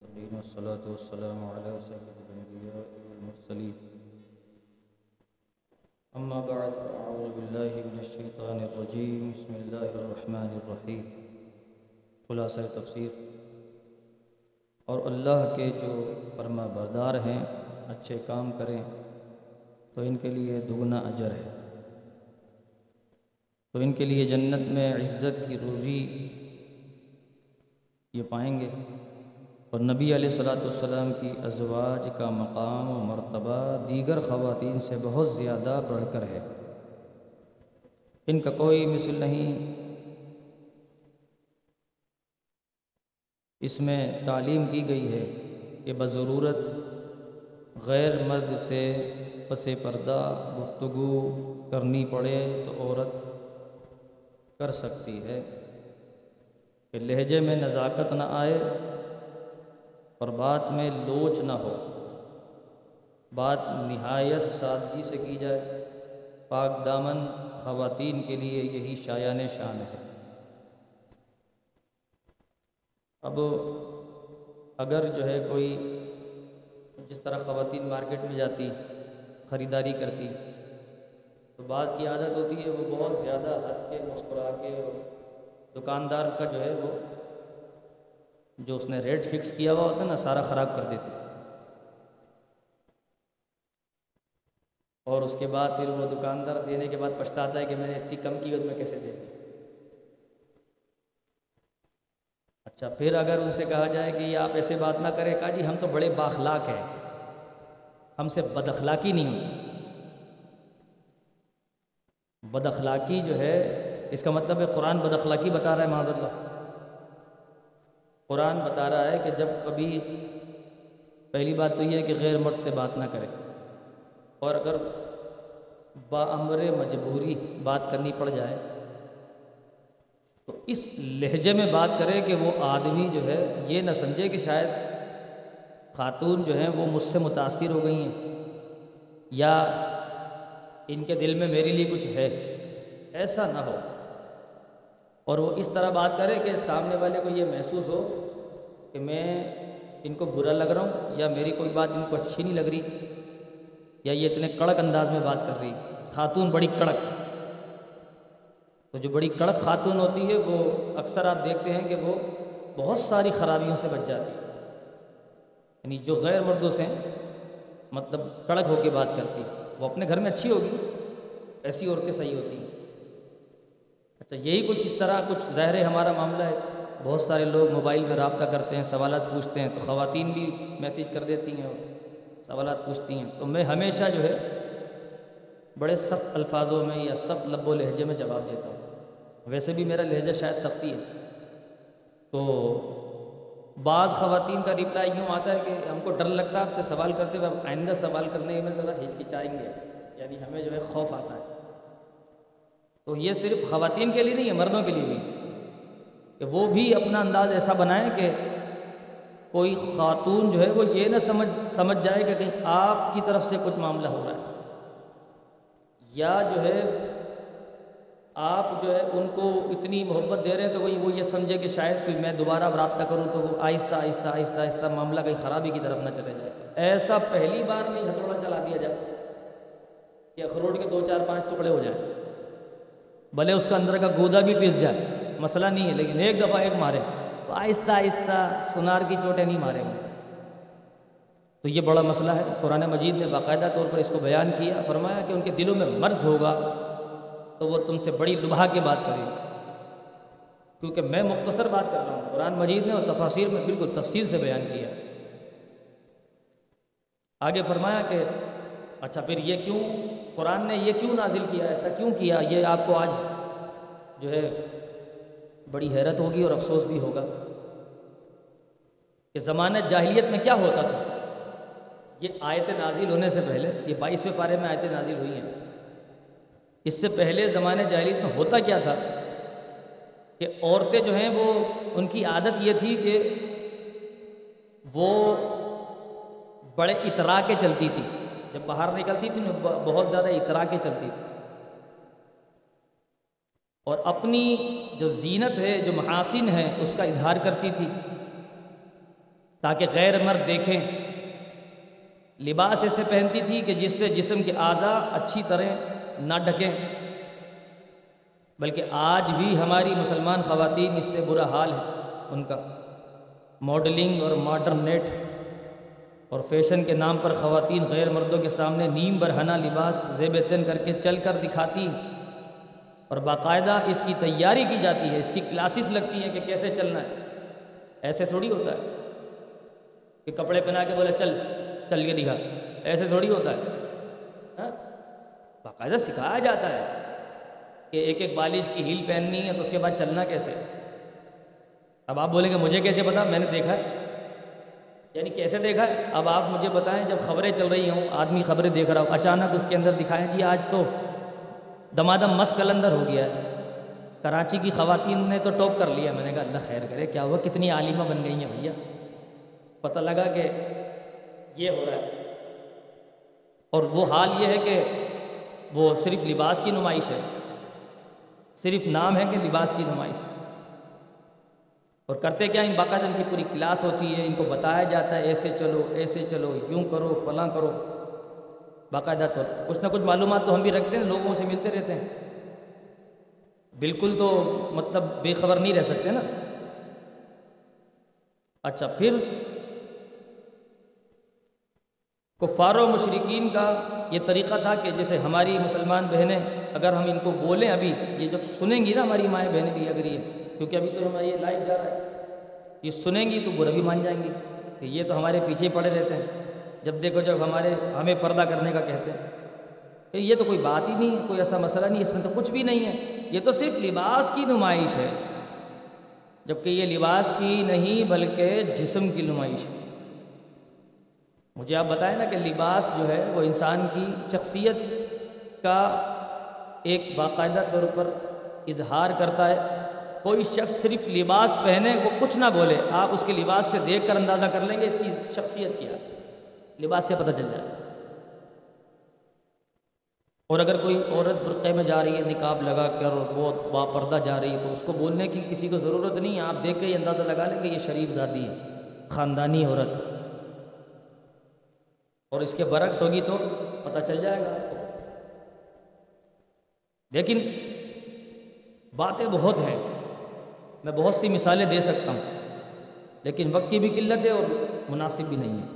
المتقين والصلاة والسلام على سيد الأنبياء والمرسلين. أما بعد، فأعوذ بالله من الشيطان الرجيم. بسم الله الرحمن الرحيم. خلاصہ تفسیر. اور اللہ کے جو فرما بردار ہیں، اچھے کام کریں، تو ان کے لیے دگنا اجر ہے۔ تو ان کے لیے جنت میں عزت کی روزی یہ پائیں گے۔ اور نبی علیہ الصلاۃ والسلام کی ازواج کا مقام و مرتبہ دیگر خواتین سے بہت زیادہ بڑھ کر ہے۔ ان کا کوئی مثل نہیں۔ اس میں تعلیم کی گئی ہے کہ بضرورت غیر مرد سے پس پردہ گفتگو کرنی پڑے تو عورت کر سکتی ہے کہ لہجے میں نزاکت نہ آئے اور بات میں لوچ نہ ہو۔ بات نہایت سادگی سے کی جائے۔ پاک دامن خواتین کے لیے یہی شایان شان ہے۔ اب اگر جو ہے کوئی جس طرح خواتین مارکیٹ میں جاتی، خریداری کرتی، تو بعض کی عادت ہوتی ہے وہ بہت زیادہ ہنس کے مسکرا کے دکاندار کا جو ہے وہ جو اس نے ریٹ فکس کیا ہوا ہوتا ہے نا، سارا خراب کر دیتی اور اس کے بعد پھر وہ دکاندار دینے کے بعد پچھتاتا ہے کہ میں نے اتنی کم قیمت میں کیسے دے دی۔ اچھا پھر اگر ان سے کہا جائے کہ آپ ایسے بات نہ کریں، کہا جی ہم تو بڑے باخلاق ہیں۔ ہم سے بد اخلاقی نہیں ہوتی بد اخلاقی جو ہے، اس کا مطلب ہے قرآن بد اخلاقی بتا رہا ہے، معاذ اللہ۔ قرآن بتا رہا ہے کہ جب کبھی پہلی بات تو یہ ہے کہ غیر مرد سے بات نہ کرے اور اگر بامر مجبوری بات کرنی پڑ جائے تو اس لہجے میں بات کرے کہ وہ آدمی جو ہے یہ نہ سمجھے کہ شاید خاتون جو ہیں وہ مجھ سے متاثر ہو گئی ہیں یا ان کے دل میں میرے لیے کچھ ہے، ایسا نہ ہو۔ اور وہ اس طرح بات کرے کہ سامنے والے کو یہ محسوس ہو کہ میں ان کو برا لگ رہا ہوں یا میری کوئی بات ان کو اچھی نہیں لگ رہی یا یہ اتنے کڑک انداز میں بات کر رہی خاتون بڑی کڑک تو جو بڑی کڑک خاتون ہوتی ہے وہ اکثر آپ دیکھتے ہیں کہ وہ بہت ساری خرابیوں سے بچ جاتی ہے۔ یعنی جو غیر مردوں سے مطلب کڑک ہو کے بات کرتی وہ اپنے گھر میں اچھی ہوگی، ایسی عورتیں صحیح ہوتی ہیں۔ اچھا یہی کچھ اس طرح کچھ ظاہر ہے ہمارا معاملہ ہے۔ بہت سارے لوگ موبائل پہ رابطہ کرتے ہیں، سوالات پوچھتے ہیں، تو خواتین بھی میسیج کر دیتی ہیں اور سوالات پوچھتی ہیں۔ تو میں ہمیشہ جو ہے بڑے سخت الفاظوں میں یا سخت لب و لہجے میں جواب دیتا ہوں۔ ویسے بھی میرا لہجہ شاید سختی ہے۔ تو بعض خواتین کا رپلائی یوں آتا ہے کہ ہم کو ڈر لگتا ہے آپ سے سوال کرتے ہوئے آئندہ سوال کرنے میں ذرا ہچکچائیں گے۔ یعنی ہمیں جو ہے خوف آتا ہے۔ تو یہ صرف خواتین کے لیے نہیں ہے، مردوں کے لیے بھی۔ کہ وہ بھی اپنا انداز ایسا بنائیں کہ کوئی خاتون جو ہے وہ یہ نہ سمجھ سمجھ جائے کہ کہیں آپ کی طرف سے کچھ معاملہ ہو رہا ہے۔ یا جو ہے آپ جو ہے ان کو اتنی محبت دے رہے ہیں تو کوئی وہ یہ سمجھے کہ شاید کوئی میں دوبارہ رابطہ کروں تو وہ آہستہ آہستہ آہستہ آہستہ معاملہ کہیں خرابی کی طرف نہ چلے جائے۔ ایسا پہلی بار میں ہتھوڑا چلا دیا جائے کہ اخروٹ کے دو، چار، پانچ ٹکڑے ہو جائیں۔ بھلے اس کا اندر کا گودا بھی پس جائے، مسئلہ نہیں ہے، لیکن ایک دفعہ ایک مارے۔ تو آہستہ آہستہ سنار کی چوٹیں نہیں مارے۔ گے تو یہ بڑا مسئلہ ہے۔ قرآن مجید نے باقاعدہ طور پر اس کو بیان کیا، فرمایا کہ ان کے دلوں میں مرض ہوگا تو وہ تم سے بڑی لبھا کے بات کرے کیونکہ میں مختصر بات کر رہا ہوں۔ قرآن مجید نے اور تفاصیر میں بالکل تفصیل سے بیان کیا۔ آگے فرمایا کہ اچھا پھر یہ کیوں؟ قرآن نے یہ کیوں نازل کیا؟ ایسا کیوں کیا؟ یہ آپ کو آج جو ہے بڑی حیرت ہوگی اور افسوس بھی ہوگا کہ زمانہ جاہلیت میں کیا ہوتا تھا۔ یہ آیت نازل ہونے سے پہلے، یہ بائیسویں پارے میں آیت نازل ہوئی ہیں۔ اس سے پہلے زمانے جاہلیت میں ہوتا کیا تھا کہ عورتیں جو ہیں وہ، ان کی عادت یہ تھی کہ وہ بڑے اترا کے چلتی تھی جب باہر نکلتی تھی بہت زیادہ اترا کے چلتی تھی۔ اور اپنی جو زینت ہے، جو محاسن ہے، اس کا اظہار کرتی تھی تاکہ غیر مرد دیکھیں۔ لباس ایسے پہنتی تھی کہ جس سے جسم کے اعضاء اچھی طرح نہ ڈھکیں۔ بلکہ آج بھی ہماری مسلمان خواتین اس سے برا حال ہے ان کا ماڈلنگ اور ماڈرن نیٹ اور فیشن کے نام پر خواتین غیر مردوں کے سامنے نیم برہنہ لباس زیب تن کر کے چل کر دکھاتی اور باقاعدہ اس کی تیاری کی جاتی ہے، اس کی کلاسز لگتی ہیں کہ کیسے چلنا ہے۔ ایسے تھوڑی ہوتا ہے کہ کپڑے پہنا کے بولے، چل چل کے دکھا۔ ایسے تھوڑی ہوتا ہے۔ ہاں؟ باقاعدہ سکھایا جاتا ہے کہ ایک ایک بالش کی ہیل پہننی ہے تو اس کے بعد چلنا کیسے اب آپ بولیں گے، مجھے کیسے پتا؟ میں نے دیکھا ہے۔ یعنی کیسے دیکھا ہے؟ اب آپ مجھے بتائیں، جب خبریں چل رہی ہوں، آدمی خبریں دیکھ رہا ہوں اچانک اس کے اندر دکھائیں جی آج تو دمادم مس کلندر ہو گیا ہے۔ کراچی کی خواتین نے تو ٹاپ کر لیا، میں نے کہا اللہ خیر کرے، کیا ہوا؟ کتنی عالمہ بن گئی ہیں بھیا۔ پتہ لگا کہ یہ ہو رہا ہے۔ اور وہ حال یہ ہے کہ وہ صرف لباس کی نمائش ہے۔ صرف نام ہے کہ لباس کی نمائش اور کرتے کیا ان باقاعدہ ان کی پوری کلاس ہوتی ہے، ان کو بتایا جاتا ہے، ایسے چلو ایسے چلو، یوں کرو، فلاں کرو۔ باقاعدہ طور کچھ نہ کچھ معلومات تو ہم بھی رکھتے ہیں، لوگوں سے ملتے رہتے ہیں۔ بالکل تو مطلب بے خبر نہیں رہ سکتے نا۔ اچھا پھر کفار و مشرقین کا یہ طریقہ تھا کہ جیسے ہماری مسلمان بہنیں، اگر ہم ان کو بولیں ابھی، یہ جب سنیں گی نا ہماری مائیں بہنیں بھی، اگر یہ کیونکہ ابھی تو ہمارا یہ لائف جا رہا ہے۔ یہ سنیں گی تو برا بھی مان جائیں گی کہ یہ تو ہمارے پیچھے پڑے رہتے ہیں۔ جب دیکھو جب ہمارے ہمیں پردہ کرنے کا کہتے ہیں۔ کہ یہ تو کوئی بات ہی نہیں ہے کوئی ایسا مسئلہ نہیں، اس میں تو کچھ بھی نہیں ہے۔ یہ تو صرف لباس کی نمائش ہے۔ جبکہ یہ لباس کی نہیں، بلکہ جسم کی نمائش ہے۔ مجھے آپ بتائیں نا کہ لباس جو ہے، وہ انسان کی شخصیت کا ایک باقاعدہ طور پر اظہار کرتا ہے۔ کوئی شخص صرف لباس پہنے وہ کچھ نہ بولے، آپ اس کے لباس سے دیکھ کر اندازہ کر لیں گے اس کی شخصیت کیا لباس سے پتہ چل جائے۔ اور اگر کوئی عورت برقعے میں جا رہی ہے، نکاب لگا کر بہت با پردہ جا رہی ہے، تو اس کو بولنے کی کسی کو ضرورت نہیں ہے آپ دیکھ کے ہی اندازہ لگا لیں گے یہ شریف ذاتی ہے، خاندانی عورت۔ اور اس کے برعکس ہوگی تو پتہ چل جائے گا۔ آپ کو لیکن باتیں بہت ہیں۔ میں بہت سی مثالیں دے سکتا ہوں، لیکن وقت کی بھی قلت ہے اور مناسب بھی نہیں ہے۔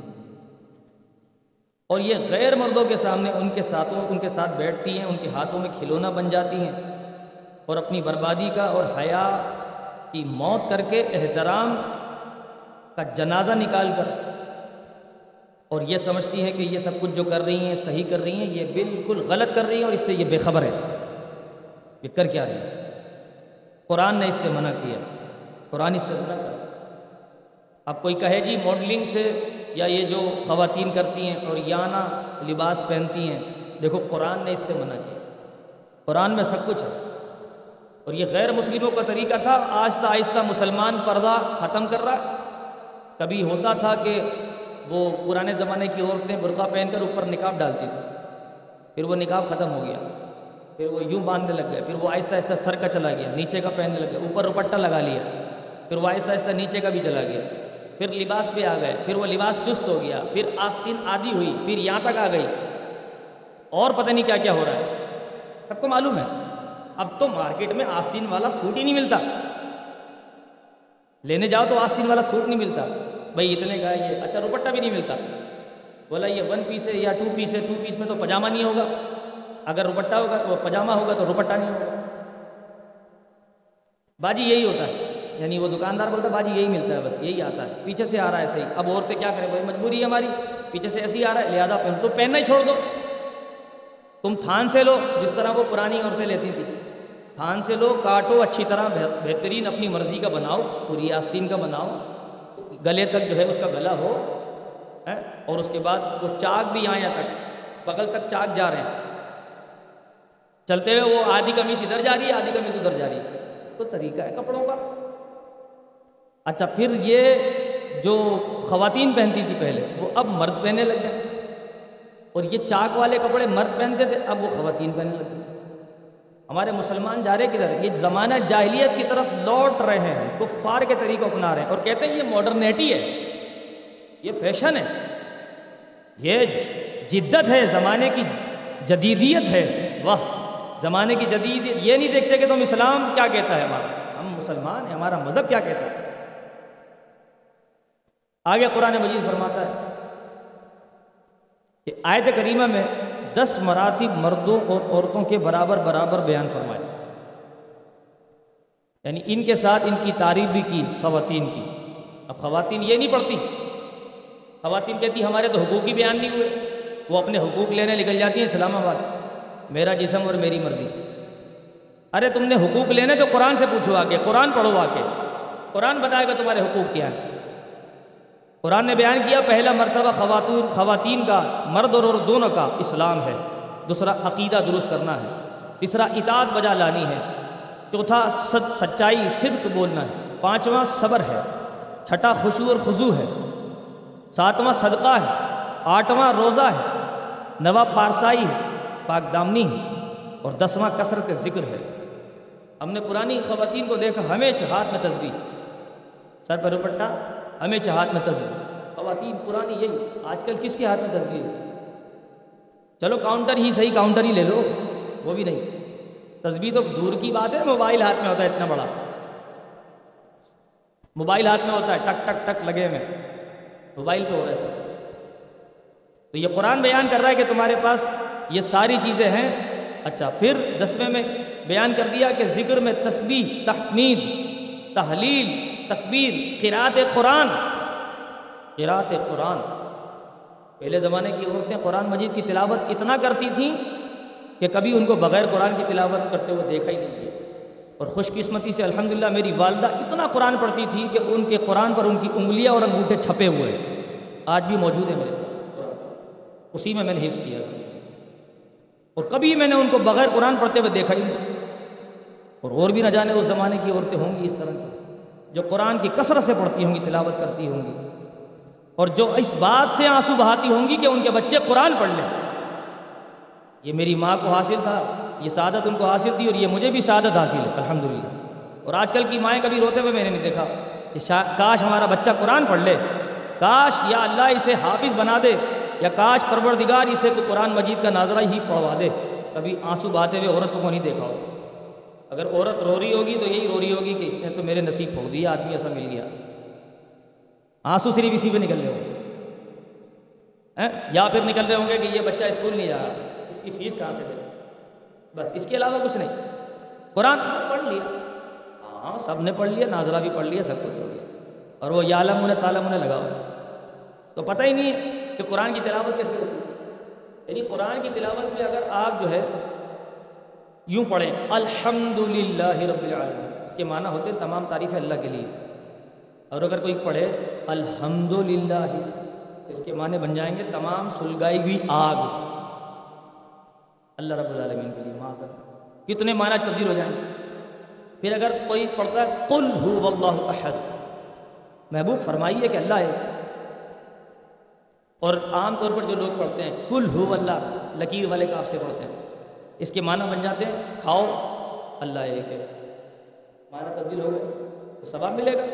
اور یہ غیر مردوں کے سامنے ان کے ساتھوں، ان کے ساتھ بیٹھتی ہیں، ان کے ہاتھوں میں کھلونا بن جاتی ہیں اور اپنی بربادی کا اور حیا کی موت کر کے احترام کا جنازہ نکال کر۔ اور یہ سمجھتی ہے کہ یہ سب کچھ جو کر رہی ہیں، صحیح کر رہی ہیں، یہ بالکل غلط کر رہی ہیں اور اس سے یہ بے خبر ہے۔ یہ کر کیا رہی ہے قرآن نے اس سے منع کیا۔ قرآن اس سے منع کیا۔ اب کوئی کہے جی ماڈلنگ سے یا یہ جو خواتین کرتی ہیں اور یانا لباس پہنتی ہیں، دیکھو قرآن نے اس سے منع کیا۔ قرآن میں سب کچھ ہے۔ اور یہ غیر مسلموں کا طریقہ تھا۔ آہستہ آہستہ مسلمان پردہ ختم کر رہا کبھی ہوتا تھا کہ وہ پرانے زمانے کی عورتیں برقع پہن کر اوپر نکاب ڈالتی تھیں۔ پھر وہ نکاب ختم ہو گیا۔ پھر وہ یوں باندھنے لگ گئے، پھر وہ آہستہ آہستہ سر کا چلا گیا، نیچے کا پہننے لگ گیا اوپر روپٹہ لگا لیا، پھر وہ آہستہ آہستہ نیچے کا بھی چلا گیا، پھر لباس پہ آ گئے، پھر وہ لباس چست ہو گیا، پھر آستین آدھی ہوئی، پھر یہاں تک آ گئی۔ اور پتہ نہیں کیا کیا ہو رہا ہے۔ سب کو معلوم ہے؟ اب تو مارکیٹ میں آستین والا سوٹ ہی نہیں ملتا۔ لینے جاؤ تو آستین والا سوٹ نہیں ملتا۔ بھائی اتنے کا یہ اچھا روپٹہ بھی نہیں ملتا۔ بولا یہ ون پیس ہے یا ٹو پیس ہے ٹو پیس میں تو پجامہ نہیں ہوگا۔ اگر روپٹہ ہوگا تو پجامہ ہوگا تو روپٹہ نہیں ہوگا۔ باجی یہی ہوتا ہے۔ یعنی وہ دکاندار بولتا ہے، باجی یہی ملتا ہے، بس یہی آتا ہے۔ پیچھے سے آ رہا ہے صحیح۔ اب عورتیں کیا کریں؟ بھائی مجبوری ہے ہماری۔ پیچھے سے ایسے ہی آ رہا ہے، لہٰذا پہن تو پہننا ہی چھوڑ دو۔ تم تھان سے لو، جس طرح وہ پرانی عورتیں لیتی تھیں۔ تھان سے لو، کاٹو، اچھی طرح بہترین اپنی مرضی کا بناؤ، پوری آستین کا بناؤ۔ گلے تک جو ہے اس کا گلا ہو اور اس کے بعد وہ چاک بھی آئیں تک، بغل تک چاک جا رہے ہیں۔ چلتے ہوئے وہ آدھی کمیز ادھر جا رہی ہے، آدھی کمیز ادھر جا رہی ہے۔ تو طریقہ ہے کپڑوں کا۔ اچھا پھر یہ جو خواتین پہنتی تھی پہلے، وہ اب مرد پہننے لگ گئے۔ اور یہ چاک والے کپڑے مرد پہنتے تھے، اب وہ خواتین پہننے لگ گئے۔ ہمارے مسلمان جا رہے کدھر؟ یہ زمانہ جاہلیت کی طرف لوٹ رہے ہیں، کفار کے طریقے اپنا رہے ہیں۔ اور کہتے ہیں یہ ماڈرنیٹی ہے، یہ فیشن ہے۔ یہ جدت ہے، زمانے کی جدیدیت ہے۔ واہ! زمانے کی جدیدیت یہ نہیں دیکھتے کہ تم اسلام کیا کہتا ہے ہمارا۔ ہم مسلمان ہیں، ہمارا مذہب کیا کہتا ہے؟ آگے قرآن مجید فرماتا ہے کہ آیت کریمہ میں دس مراتب مردوں اور عورتوں کے برابر برابر بیان فرمائے۔ یعنی ان کے ساتھ ان کی تعریف بھی کی، خواتین کی۔ اب خواتین یہ نہیں پڑھتی۔ خواتین کہتی ہمارے تو حقوق ہی بیان نہیں ہوئے۔ وہ اپنے حقوق لینے نکل جاتی ہیں اسلام آباد۔ میرا جسم اور میری مرضی۔ ارے تم نے حقوق لینے تو قرآن سے پوچھو آ کے قرآن پڑھو آ کے قرآن بتائے گا تمہارے حقوق کیا ہیں۔ قرآن نے بیان کیا، پہلا مرتبہ خواتین خواتین کا مرد اور دونوں کا اسلام ہے۔ دوسرا، عقیدہ درست کرنا ہے۔ تیسرا، اطاعت بجا لانی ہے۔ چوتھا سچائی، صدق بولنا ہے۔ پانچواں، صبر ہے۔ چھٹا خوشو اور خضو ہے۔ ساتواں، صدقہ ہے۔ آٹھواں، روزہ ہے۔ نواں، پارسائی ہے۔ پاک دامنی ہے اور دسواں کثرت ذکر ہے۔ ہم نے پرانی خواتین کو دیکھا، ہمیشہ ہاتھ میں تسبیح۔ سر پر روپٹا ہمیشہ ہاتھ میں تسبیح۔ خواتین پرانی یہی آج کل کس کے ہاتھ میں تسبیح چلو کاؤنٹر ہی صحیح کاؤنٹر ہی لے لو، وہ بھی نہیں۔ تسبیح تو دور کی بات ہے، موبائل ہاتھ میں ہوتا ہے اتنا بڑا۔ موبائل ہاتھ میں ہوتا ہے، ٹک ٹک ٹک لگے میں۔ موبائل پہ ہو رہا ہے سب تو یہ قرآن بیان کر رہا ہے کہ تمہارے پاس یہ ساری چیزیں ہیں۔ اچھا پھر دسویں میں بیان کر دیا کہ ذکر میں تسبیح، تحمید، تحلیل، تکبیر قرات قرآن۔ قرات قرآن۔ پہلے زمانے کی عورتیں قرآن مجید کی تلاوت اتنا کرتی تھیں کہ کبھی ان کو بغیر قرآن کی تلاوت کرتے ہوئے دیکھا ہی نہیں اور خوش قسمتی سے الحمدللہ میری والدہ اتنا قرآن پڑھتی تھی کہ ان کے قرآن پر ان کی انگلیاں اور انگوٹھے چھپے ہوئے۔ آج بھی موجود ہیں میرے پاس۔ اسی میں میں نے حفظ کیا۔ اور کبھی میں نے ان کو بغیر قرآن پڑھتے ہوئے دیکھا ہی نہیں۔ اور اور بھی نہ جانے اس زمانے کی عورتیں ہوں گی اس طرح کی۔ جو قرآن کی کثرت سے پڑھتی ہوں گی، تلاوت کرتی ہوں گی۔ اور جو اس بات سے آنسو بہاتی ہوں گی کہ ان کے بچے قرآن پڑھ لیں۔ یہ میری ماں کو حاصل تھا، یہ سعادت ان کو حاصل تھی اور یہ مجھے بھی سعادت حاصل ہے، الحمدللہ۔ اور آج کل کی مائیں کبھی روتے ہوئے میں نے نہیں دیکھا کہ کاش ہمارا بچہ قرآن پڑھ لے۔ کاش یا اللہ اسے حافظ بنا دے۔ یا کاش پروردگار اسے تو قرآن مجید کا ناظرہ ہی پڑھوا دے، کبھی آنسو بہاتے ہوئے عورتوں کو نہیں دیکھا ہو۔ اگر عورت رو رہی ہوگی تو یہی رو رہی ہوگی کہ اس نے تو میرے نصیب پھوڑ دیا، آدمی ایسا مل گیا۔ آنسو صرف اسی پہ نکل رہے ہوں۔ گے یا پھر نکل رہے ہوں گے کہ یہ بچہ اسکول نہیں جا رہا۔ اس کی فیس کہاں سے دے؟ بس اس کے علاوہ کچھ نہیں۔ قرآن پڑھ لیا۔ ہاں سب نے پڑھ لیا، ناظرہ بھی پڑھ لیا، سب کچھ ہو گیا۔ اور وہ یالم انہیں تالم انہیں لگا ہوا۔ تو پتہ ہی نہیں ہے۔ کہ قرآن کی تلاوت کیسے ہوتی یعنی قرآن کی تلاوت میں اگر آپ جو ہے یوں پڑھیں الحمد للہ رب العالمین، اس کے معنی ہوتے ہیں تمام تعریف اللہ کے لیے۔ اور اگر کوئی پڑھے الحمد للہ اس کے معنی بن جائیں گے تمام سلگائی ہوئی آگ۔ اللہ رب العالمین کے لیے معذر کتنے معنی تبدیل ہو جائیں پھر اگر کوئی پڑھتا ہے، قل ہو واللہ احد، محبوب فرمائیے کہ اللہ ہے اور عام طور پر جو لوگ پڑھتے ہیں کل ہو اللہ، لکیر والے کاف سے پڑھتے ہیں۔ اس کے معنی بن جاتے ہیں، کھاؤ، اللہ ایک ہے۔ معنی تبدیل ہو گئے تو ثواب ملے گا۔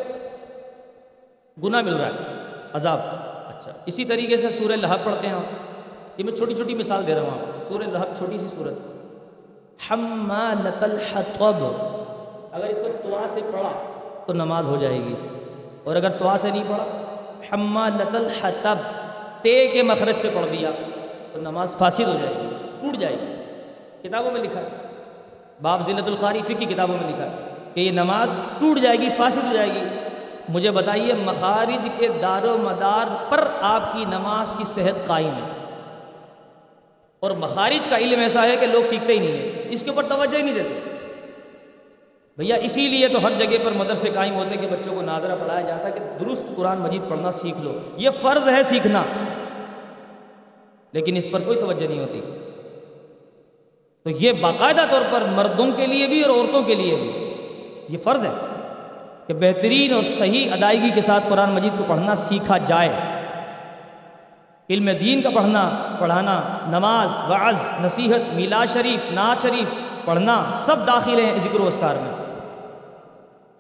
گناہ مل رہا ہے، عذاب۔ اچھا اسی طریقے سے سورہ لہب پڑھتے ہیں یہ میں چھوٹی چھوٹی مثال دے رہا ہوں۔ سورہ لہب چھوٹی سی صورت۔ حمالت الحطب۔ اگر اس کو توا سے پڑھا تو نماز ہو جائے گی۔ اور اگر توا سے نہیں پڑھا حمالت الحطب۔ تے کے مخرج سے پڑھ دیا تو نماز فاسد ہو جائے گی، ٹوٹ جائے گی۔ کتابوں میں لکھا ہے۔ باب ضلعت القارفی کی کتابوں میں لکھا ہے کہ یہ نماز ٹوٹ جائے گی، فاسد ہو جائے گی۔ مجھے بتائیے، مخارج کے دار و مدار پر آپ کی نماز کی صحت قائم ہے؟ اور مخارج کا علم ایسا ہے کہ لوگ سیکھتے ہی نہیں ہیں، اس کے اوپر توجہ ہی نہیں دیتے۔ بھیا، اسی لیے تو ہر جگہ پر مدرسے قائم ہوتے کہ بچوں کو ناظرہ پڑھایا جاتا ہے کہ درست قرآن مجید پڑھنا سیکھ لو۔ یہ فرض ہے سیکھنا۔ لیکن اس پر کوئی توجہ نہیں ہوتی۔ تو یہ باقاعدہ طور پر مردوں کے لیے بھی اور عورتوں کے لیے بھی یہ فرض ہے کہ بہترین اور صحیح ادائیگی کے ساتھ قرآن مجید کو پڑھنا سیکھا جائے۔ علم دین کا پڑھنا، پڑھانا، نماز، وعظ، نصیحت میلا شریف نا شریف، پڑھنا سب داخل ہیں ذکر و اسکار میں۔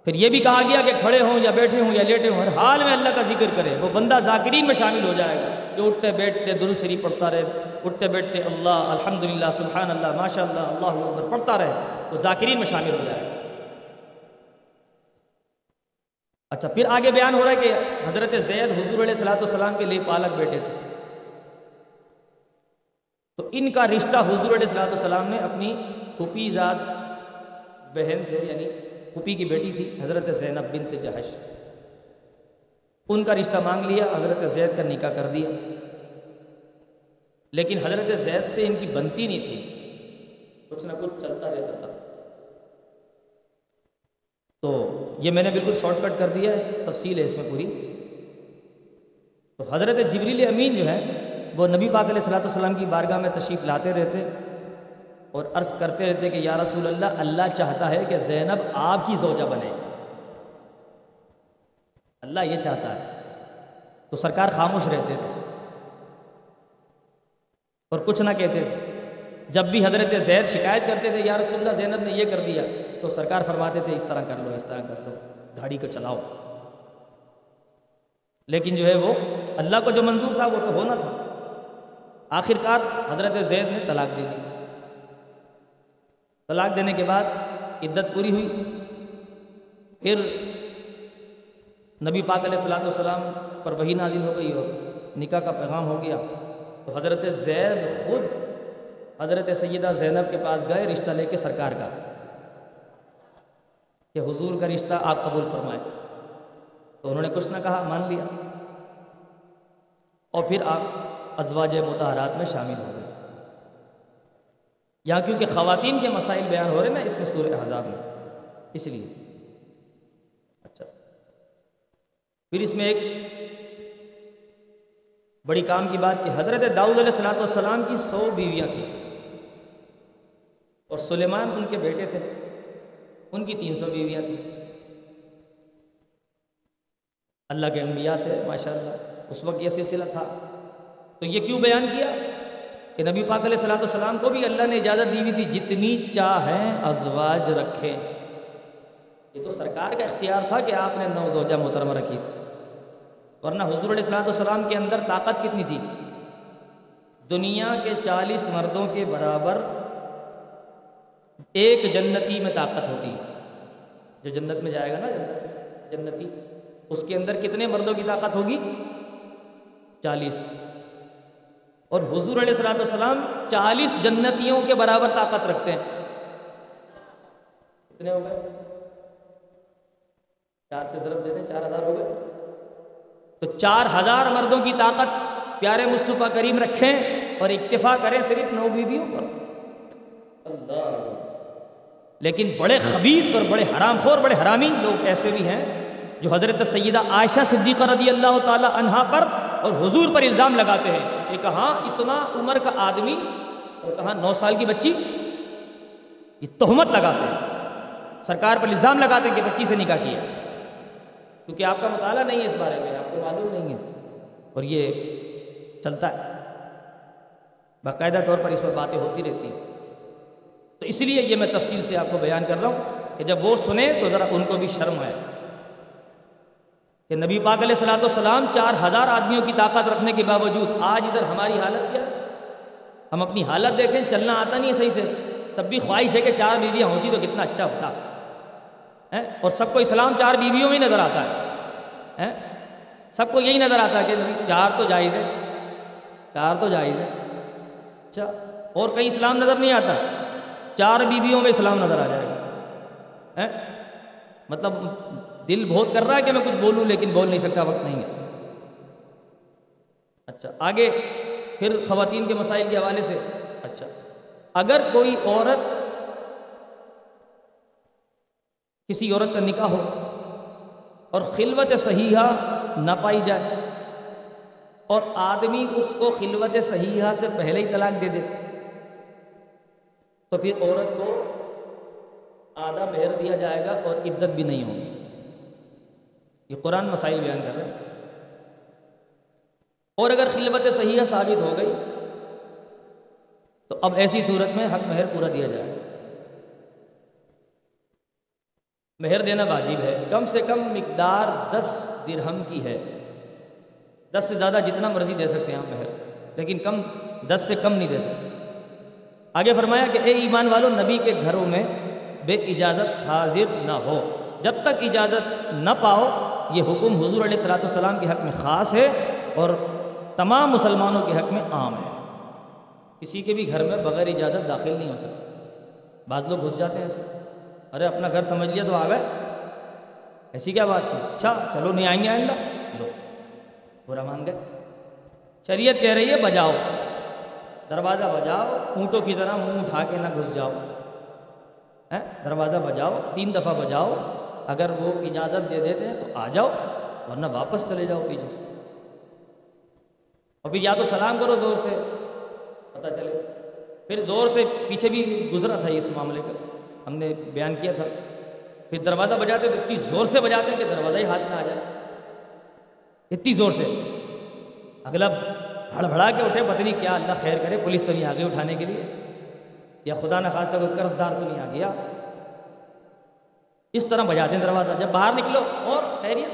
پھر یہ بھی کہا گیا کہ کھڑے ہوں یا بیٹھے ہوں یا لیٹے ہوں، ہر حال میں اللہ کا ذکر کرے، وہ بندہ ذاکرین میں شامل ہو جائے گا۔ جو اٹھتے بیٹھتے درو شریف پڑھتا رہے، اٹھتے بیٹھتے اللہ الحمد للہ سبحان اللہ ماشاء اللہ اللہ اکبر پڑھتا رہے، وہ ذاکرین میں شامل ہو جائے گا۔ اچھا پھر آگے بیان ہو رہا ہے کہ حضرت زید حضور علیہ السلاۃ والسلام کے لیے پالک بیٹے تھے۔ تو ان کا رشتہ حضور علیہ السلاۃ والسلام نے اپنی پھوپھی زاد بہن سے یعنی پھوپھی کی بیٹی تھی، حضرت زینب بنت جہش۔ ان کا رشتہ مانگ لیا، حضرت زید کا نکاح کر دیا۔ لیکن حضرت زید سے ان کی بنتی نہیں تھی۔ کچھ نہ کچھ چلتا رہتا تھا۔ تو یہ میں نے بالکل شارٹ کٹ کر دیا ہے، تفصیل ہے اس میں پوری۔ تو حضرت جبریل امین جو ہے وہ نبی پاک علیہ صلاۃ والسلام کی بارگاہ میں تشریف لاتے رہتے۔ اور عرض کرتے رہتے کہ یا رسول اللہ اللہ چاہتا ہے کہ زینب آپ کی زوجہ بنے۔ اللہ یہ چاہتا ہے۔ تو سرکار خاموش رہتے تھے۔ اور کچھ نہ کہتے تھے۔ جب بھی حضرت زید شکایت کرتے تھے، یا رسول اللہ، زینب نے یہ کر دیا، تو سرکار فرماتے تھے، اس طرح کر لو، اس طرح کر لو، گاڑی کو چلاؤ۔ لیکن جو ہے وہ اللہ کو جو منظور تھا، وہ تو ہونا تھا۔ آخر کار حضرت زید نے طلاق دے دی۔ طلاق دینے کے بعد عدت پوری ہوئی۔ پھر نبی پاک علیہ السلاۃ والسلام پر وہی نازل ہو گئی اور نکاح کا پیغام ہو گیا۔ تو حضرت زید خود حضرت سیدہ زینب کے پاس گئے رشتہ لے کے سرکار کا۔ کہ حضور کا رشتہ آپ قبول فرمائے تو انہوں نے کچھ نہ کہا، مان لیا۔ اور پھر آپ ازواج متحرات میں شامل ہو گئے۔ یہاں کیونکہ خواتین کے مسائل بیان ہو رہے نا، اس میں سورہ احزاب میں۔ اس لیے۔ اچھا۔ پھر اس میں ایک بڑی کام کی بات کہ حضرت داؤد علیہ السلاۃ والسلام کی سو بیویاں تھیں۔ اور سلیمان ان کے بیٹے تھے۔ ان کی تین سو بیویاں تھیں۔ اللہ کے انبیاء تھے ماشاء اللہ اس وقت یہ سلسلہ تھا۔ تو یہ کیوں بیان کیا؟ کہ نبی پاک علیہ السلاۃ والسلام کو بھی اللہ نے اجازت دی ہوئی تھی، جتنی چاہیں ازواج رکھیں۔ یہ تو سرکار کا اختیار تھا کہ آپ نے نو زوجہ محترمہ رکھی تھی۔ ورنہ حضور علیہ السلاۃ والسلام کے اندر طاقت کتنی تھی؟ دنیا کے چالیس مردوں کے برابر ایک جنتی میں طاقت ہوتی۔ جو جنت میں جائے گا نا جنتی، اس کے اندر کتنے مردوں کی طاقت ہوگی؟ چالیس۔ اور حضور علیہ السلاۃ والسلام چالیس جنتیوں کے برابر طاقت رکھتے ہیں۔ کتنے ہو گئے؟ چار سے ضرب دے دیں چار ہزار ہو گئے۔ تو چار ہزار مردوں کی طاقت پیارے مصطفیٰ کریم رکھیں اور اکتفا کریں صرف نو بیویوں پر۔ اللہ۔ لیکن بڑے خبیص اور بڑے حرام خور، بڑے حرامی لوگ ایسے بھی ہیں جو حضرت سیدہ عائشہ صدیقہ رضی اللہ تعالی عنہا پر اور حضور پر الزام لگاتے ہیں کہ کہاں اتنا عمر کا آدمی اور کہاں نو سال کی بچی یہ تہمت لگاتے ہیں۔ سرکار پر الزام لگاتے ہیں کہ بچی سے نکاح کیا۔ کیونکہ آپ کا مطالعہ نہیں ہے اس بارے میں، آپ کو معلوم نہیں ہے۔ اور یہ چلتا ہے۔ باقاعدہ طور پر اس پر باتیں ہوتی رہتی ہیں۔ تو اس لیے یہ میں تفصیل سے آپ کو بیان کر رہا ہوں کہ جب وہ سنیں تو ذرا ان کو بھی شرم ہے۔ کہ نبی پاک علیہ السلاۃ والسلام چار ہزار آدمیوں کی طاقت رکھنے کے باوجود آج ادھر ہماری حالت کیا ہم اپنی حالت دیکھیں، چلنا آتا نہیں ہے صحیح سے۔ تب بھی خواہش ہے کہ چار بیویاں ہوتی تو کتنا اچھا ہوتا۔ اور سب کو اسلام چار بیویوں میں نظر آتا ہے۔ سب کو یہی نظر آتا ہے کہ چار تو جائز ہے۔ چار تو جائز ہے۔ اچھا اور کہیں اسلام نظر نہیں آتا؟ چار بیویوں میں اسلام نظر آ جائے گا۔ مطلب دل بہت کر رہا ہے کہ میں کچھ بولوں، لیکن بول نہیں سکتا، وقت نہیں ہے۔ اچھا آگے پھر خواتین کے مسائل کے حوالے سے۔ اچھا اگر کوئی عورت کسی عورت کا نکاح ہو اور خلوت صحیحہ نہ پائی جائے اور آدمی اس کو خلوت صحیحہ سے پہلے ہی طلاق دے دے، تو پھر عورت کو آدھا مہر دیا جائے گا اور عدت بھی نہیں ہوگی۔ یہ قرآن مسائل بیان کر رہے ہیں۔ اور اگر خلوت صحیحہ ثابت ہو گئی، تو اب ایسی صورت میں حق مہر پورا دیا جائے۔ مہر دینا واجب ہے۔ کم سے کم مقدار دس درہم کی ہے۔ دس سے زیادہ جتنا مرضی دے سکتے ہیں آپ مہر، لیکن کم دس سے کم نہیں دے سکتے۔ آگے فرمایا کہ اے ایمان والو، نبی کے گھروں میں بے اجازت حاضر نہ ہو۔ جب تک اجازت نہ پاؤ یہ حکم حضور علیہ السلاۃ والسلام کے حق میں خاص ہے اور تمام مسلمانوں کے حق میں عام ہے۔ کسی کے بھی گھر میں بغیر اجازت داخل نہیں ہو سکتا۔ بعض لوگ گھس جاتے ہیں ایسے۔ ارے، اپنا گھر سمجھ لیا تو آ گئے۔ ایسی کیا بات تھی؟ اچھا چلو نہیں آئیں گے آئندہ۔ لو، برا مان گئے۔ شریعت کہہ رہی ہے، بجاؤ۔ دروازہ بجاؤ، اونٹوں کی طرح منہ اٹھا کے نہ گھس جاؤ۔ دروازہ بجاؤ، تین دفعہ بجاؤ۔ اگر وہ اجازت دے دیتے ہیں تو آ جاؤ، ورنہ واپس چلے جاؤ پیچھے سے۔ اور پھر یا تو سلام کرو زور سے، پتہ چلے۔ پھر زور سے پیچھے بھی گزرا تھا اس معاملے کا۔ ہم نے بیان کیا تھا۔ پھر دروازہ بجاتے تو اتنی زور سے بجاتے کہ دروازہ ہی ہاتھ میں آ جائے۔ اتنی زور سے۔ اگلا ہڑبڑا کے اٹھے، پتہ نہیں کیا اللہ خیر کرے، پولیس تو نہیں آ گئی اٹھانے کے لیے۔ یا خدا نخواستہ کوئی قرض دار تو نہیں آ گیا۔ اس طرح بجاتے ہیں دروازہ۔ جب باہر نکلو، اور خیریت۔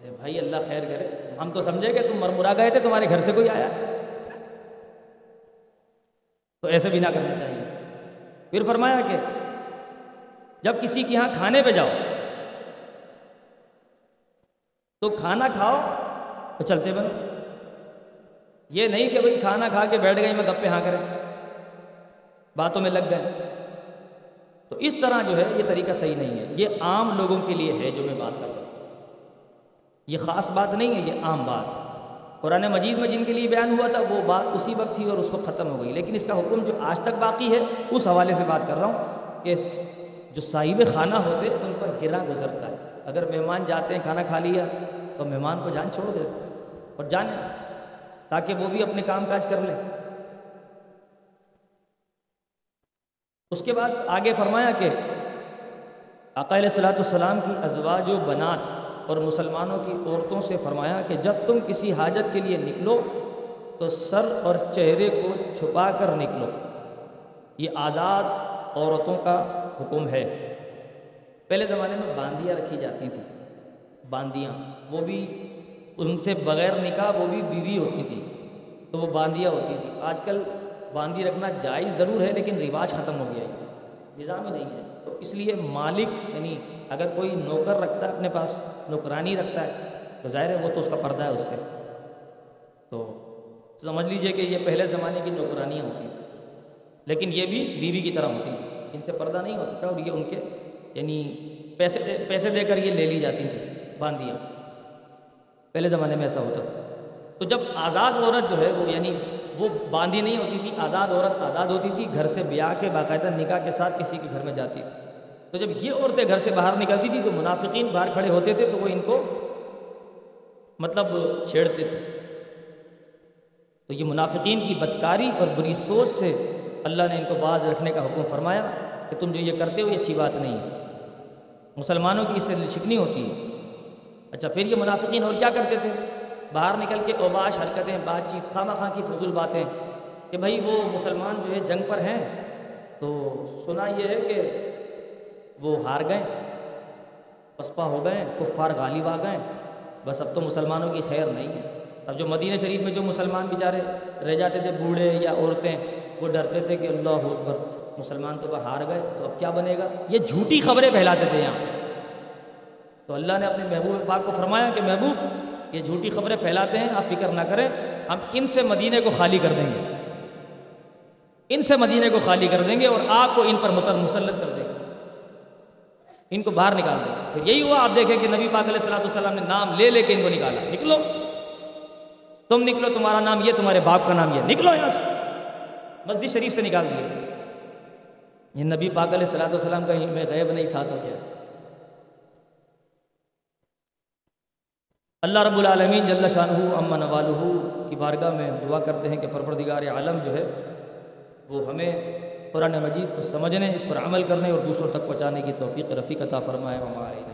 ارے بھائی، اللہ خیر کرے۔ ہم تو سمجھے کہ تم مرمرا گئے تھے، تمہارے گھر سے کوئی آیا۔ تو ایسے بھی نہ کرنا چاہیے۔ پھر فرمایا کہ جب کسی کے یہاں کھانے پہ جاؤ، تو کھانا کھاؤ تو چلتے بنے یہ نہیں کہ بھائی کھانا کھا کے بیٹھ گئی، میں گپے ہاں کریں باتوں میں لگ گئے۔ تو اس طرح جو ہے یہ طریقہ صحیح نہیں ہے۔ یہ عام لوگوں کے لیے ہے جو میں بات کر رہا ہوں۔ یہ خاص بات نہیں ہے، یہ عام بات ہے۔ قرآن مجید میں جن کے لیے بیان ہوا تھا، وہ بات اسی وقت تھی اور اس وقت ختم ہو گئی۔ لیکن اس کا حکم جو آج تک باقی ہے، اس حوالے سے بات کر رہا ہوں کہ جو صاحب خانہ ہوتے، ان پر گرا گزرتا ہے۔ اگر مہمان جاتے ہیں، کھانا کھا لیا، تو مہمان کو جان چھوڑ دے۔ اور جانے، تاکہ وہ بھی اپنے کام کاج کر لیں۔ اس کے بعد آگے فرمایا کہ علیہ السلاۃ السلام کی ازواج و بنات اور مسلمانوں کی عورتوں سے فرمایا کہ جب تم کسی حاجت کے لیے نکلو تو سر اور چہرے کو چھپا کر نکلو۔ یہ آزاد عورتوں کا حکم ہے۔ پہلے زمانے میں باندیاں رکھی جاتی تھیں۔ باندیاں، وہ بھی ان سے بغیر نکاح وہ بھی بیوی ہوتی تھی۔ تو وہ باندیاں ہوتی تھی آج کل باندھی رکھنا جائز ضرور ہے لیکن رواج ختم ہو گیا ہے۔ نظام ہی نہیں ہے۔ تو اس لیے مالک یعنی اگر کوئی نوکر رکھتا ہے اپنے پاس، نوکرانی رکھتا ہے، تو ظاہر ہے وہ تو اس کا پردہ ہے اس سے۔ تو سمجھ لیجیے کہ یہ پہلے زمانے کی نوکرانیاں ہوتی تھیں۔ لیکن یہ بھی بیوی کی طرح ہوتی تھیں۔ ان سے پردہ نہیں ہوتا تھا اور یہ ان کے یعنی پیسے پیسے دے کر یہ لے لی جاتی تھیں باندیاں پہلے زمانے میں ایسا ہوتا تھا۔ تو جب آزاد عورت جو ہے وہ یعنی وہ باندھی نہیں ہوتی تھی، آزاد عورت آزاد ہوتی تھی، گھر سے بیاہ کے باقاعدہ نکاح کے ساتھ کسی کے گھر میں جاتی تھی۔ تو جب یہ عورتیں گھر سے باہر نکلتی تھی تو منافقین باہر کھڑے ہوتے تھے تو وہ ان کو مطلب چھیڑتے تھے۔ تو یہ منافقین کی بدکاری اور بری سوچ سے اللہ نے ان کو باز رکھنے کا حکم فرمایا کہ تم جو یہ کرتے ہو یہ اچھی بات نہیں ہے۔ مسلمانوں کی اس سے شکنی ہوتی ہے۔ اچھا پھر یہ منافقین اور کیا کرتے تھے؟ باہر نکل کے اوباش حرکتیں، بات چیت، خواہ مخواہ کی فضول باتیں کہ بھائی وہ مسلمان جو ہے جنگ پر ہیں۔ تو سنا یہ ہے کہ وہ ہار گئے، پسپا ہو گئے، کفار غالب آ گئے۔ بس اب تو مسلمانوں کی خیر نہیں ہے۔ اب جو مدینہ شریف میں جو مسلمان بیچارے رہ جاتے تھے، بوڑھے یا عورتیں، وہ ڈرتے تھے کہ اللہ اکبر، مسلمان تو ہار گئے، تو اب کیا بنے گا؟ یہ جھوٹی خبریں پھیلاتے تھے یہاں۔ تو اللہ نے اپنے محبوب پاک کو فرمایا کہ محبوب یہ جھوٹی خبریں پھیلاتے ہیں، آپ فکر نہ کریں، ہم ان سے مدینے کو خالی کر دیں گے۔ ان سے مدینے کو خالی کر دیں گے اور آپ کو ان پر متر مسلط کر دیں گے۔ ان کو باہر نکال دیں گے۔ پھر یہی ہوا، آپ دیکھیں کہ نبی پاک علیہ السلام السلام نے نام لے لے کے ان کو نکالا۔ نکلو۔ تم نکلو، تمہارا نام یہ، تمہارے باپ کا نام یہ۔ نکلو یہاں سے۔ مسجد شریف سے نکال دیے۔ یہ نبی پاک علیہ السلام السلام کا میں غیب نہیں تھا تو کیا؟ اللہ رب العالمین جل شاہ امن نوالہ کی بارگاہ میں دعا کرتے ہیں کہ پروردگار عالم جو ہے وہ ہمیں قرآن مجید کو سمجھنے، اس پر عمل کرنے اور دوسروں تک پہنچانے کی توفیق رفیق عطا فرمائے۔ ہمارے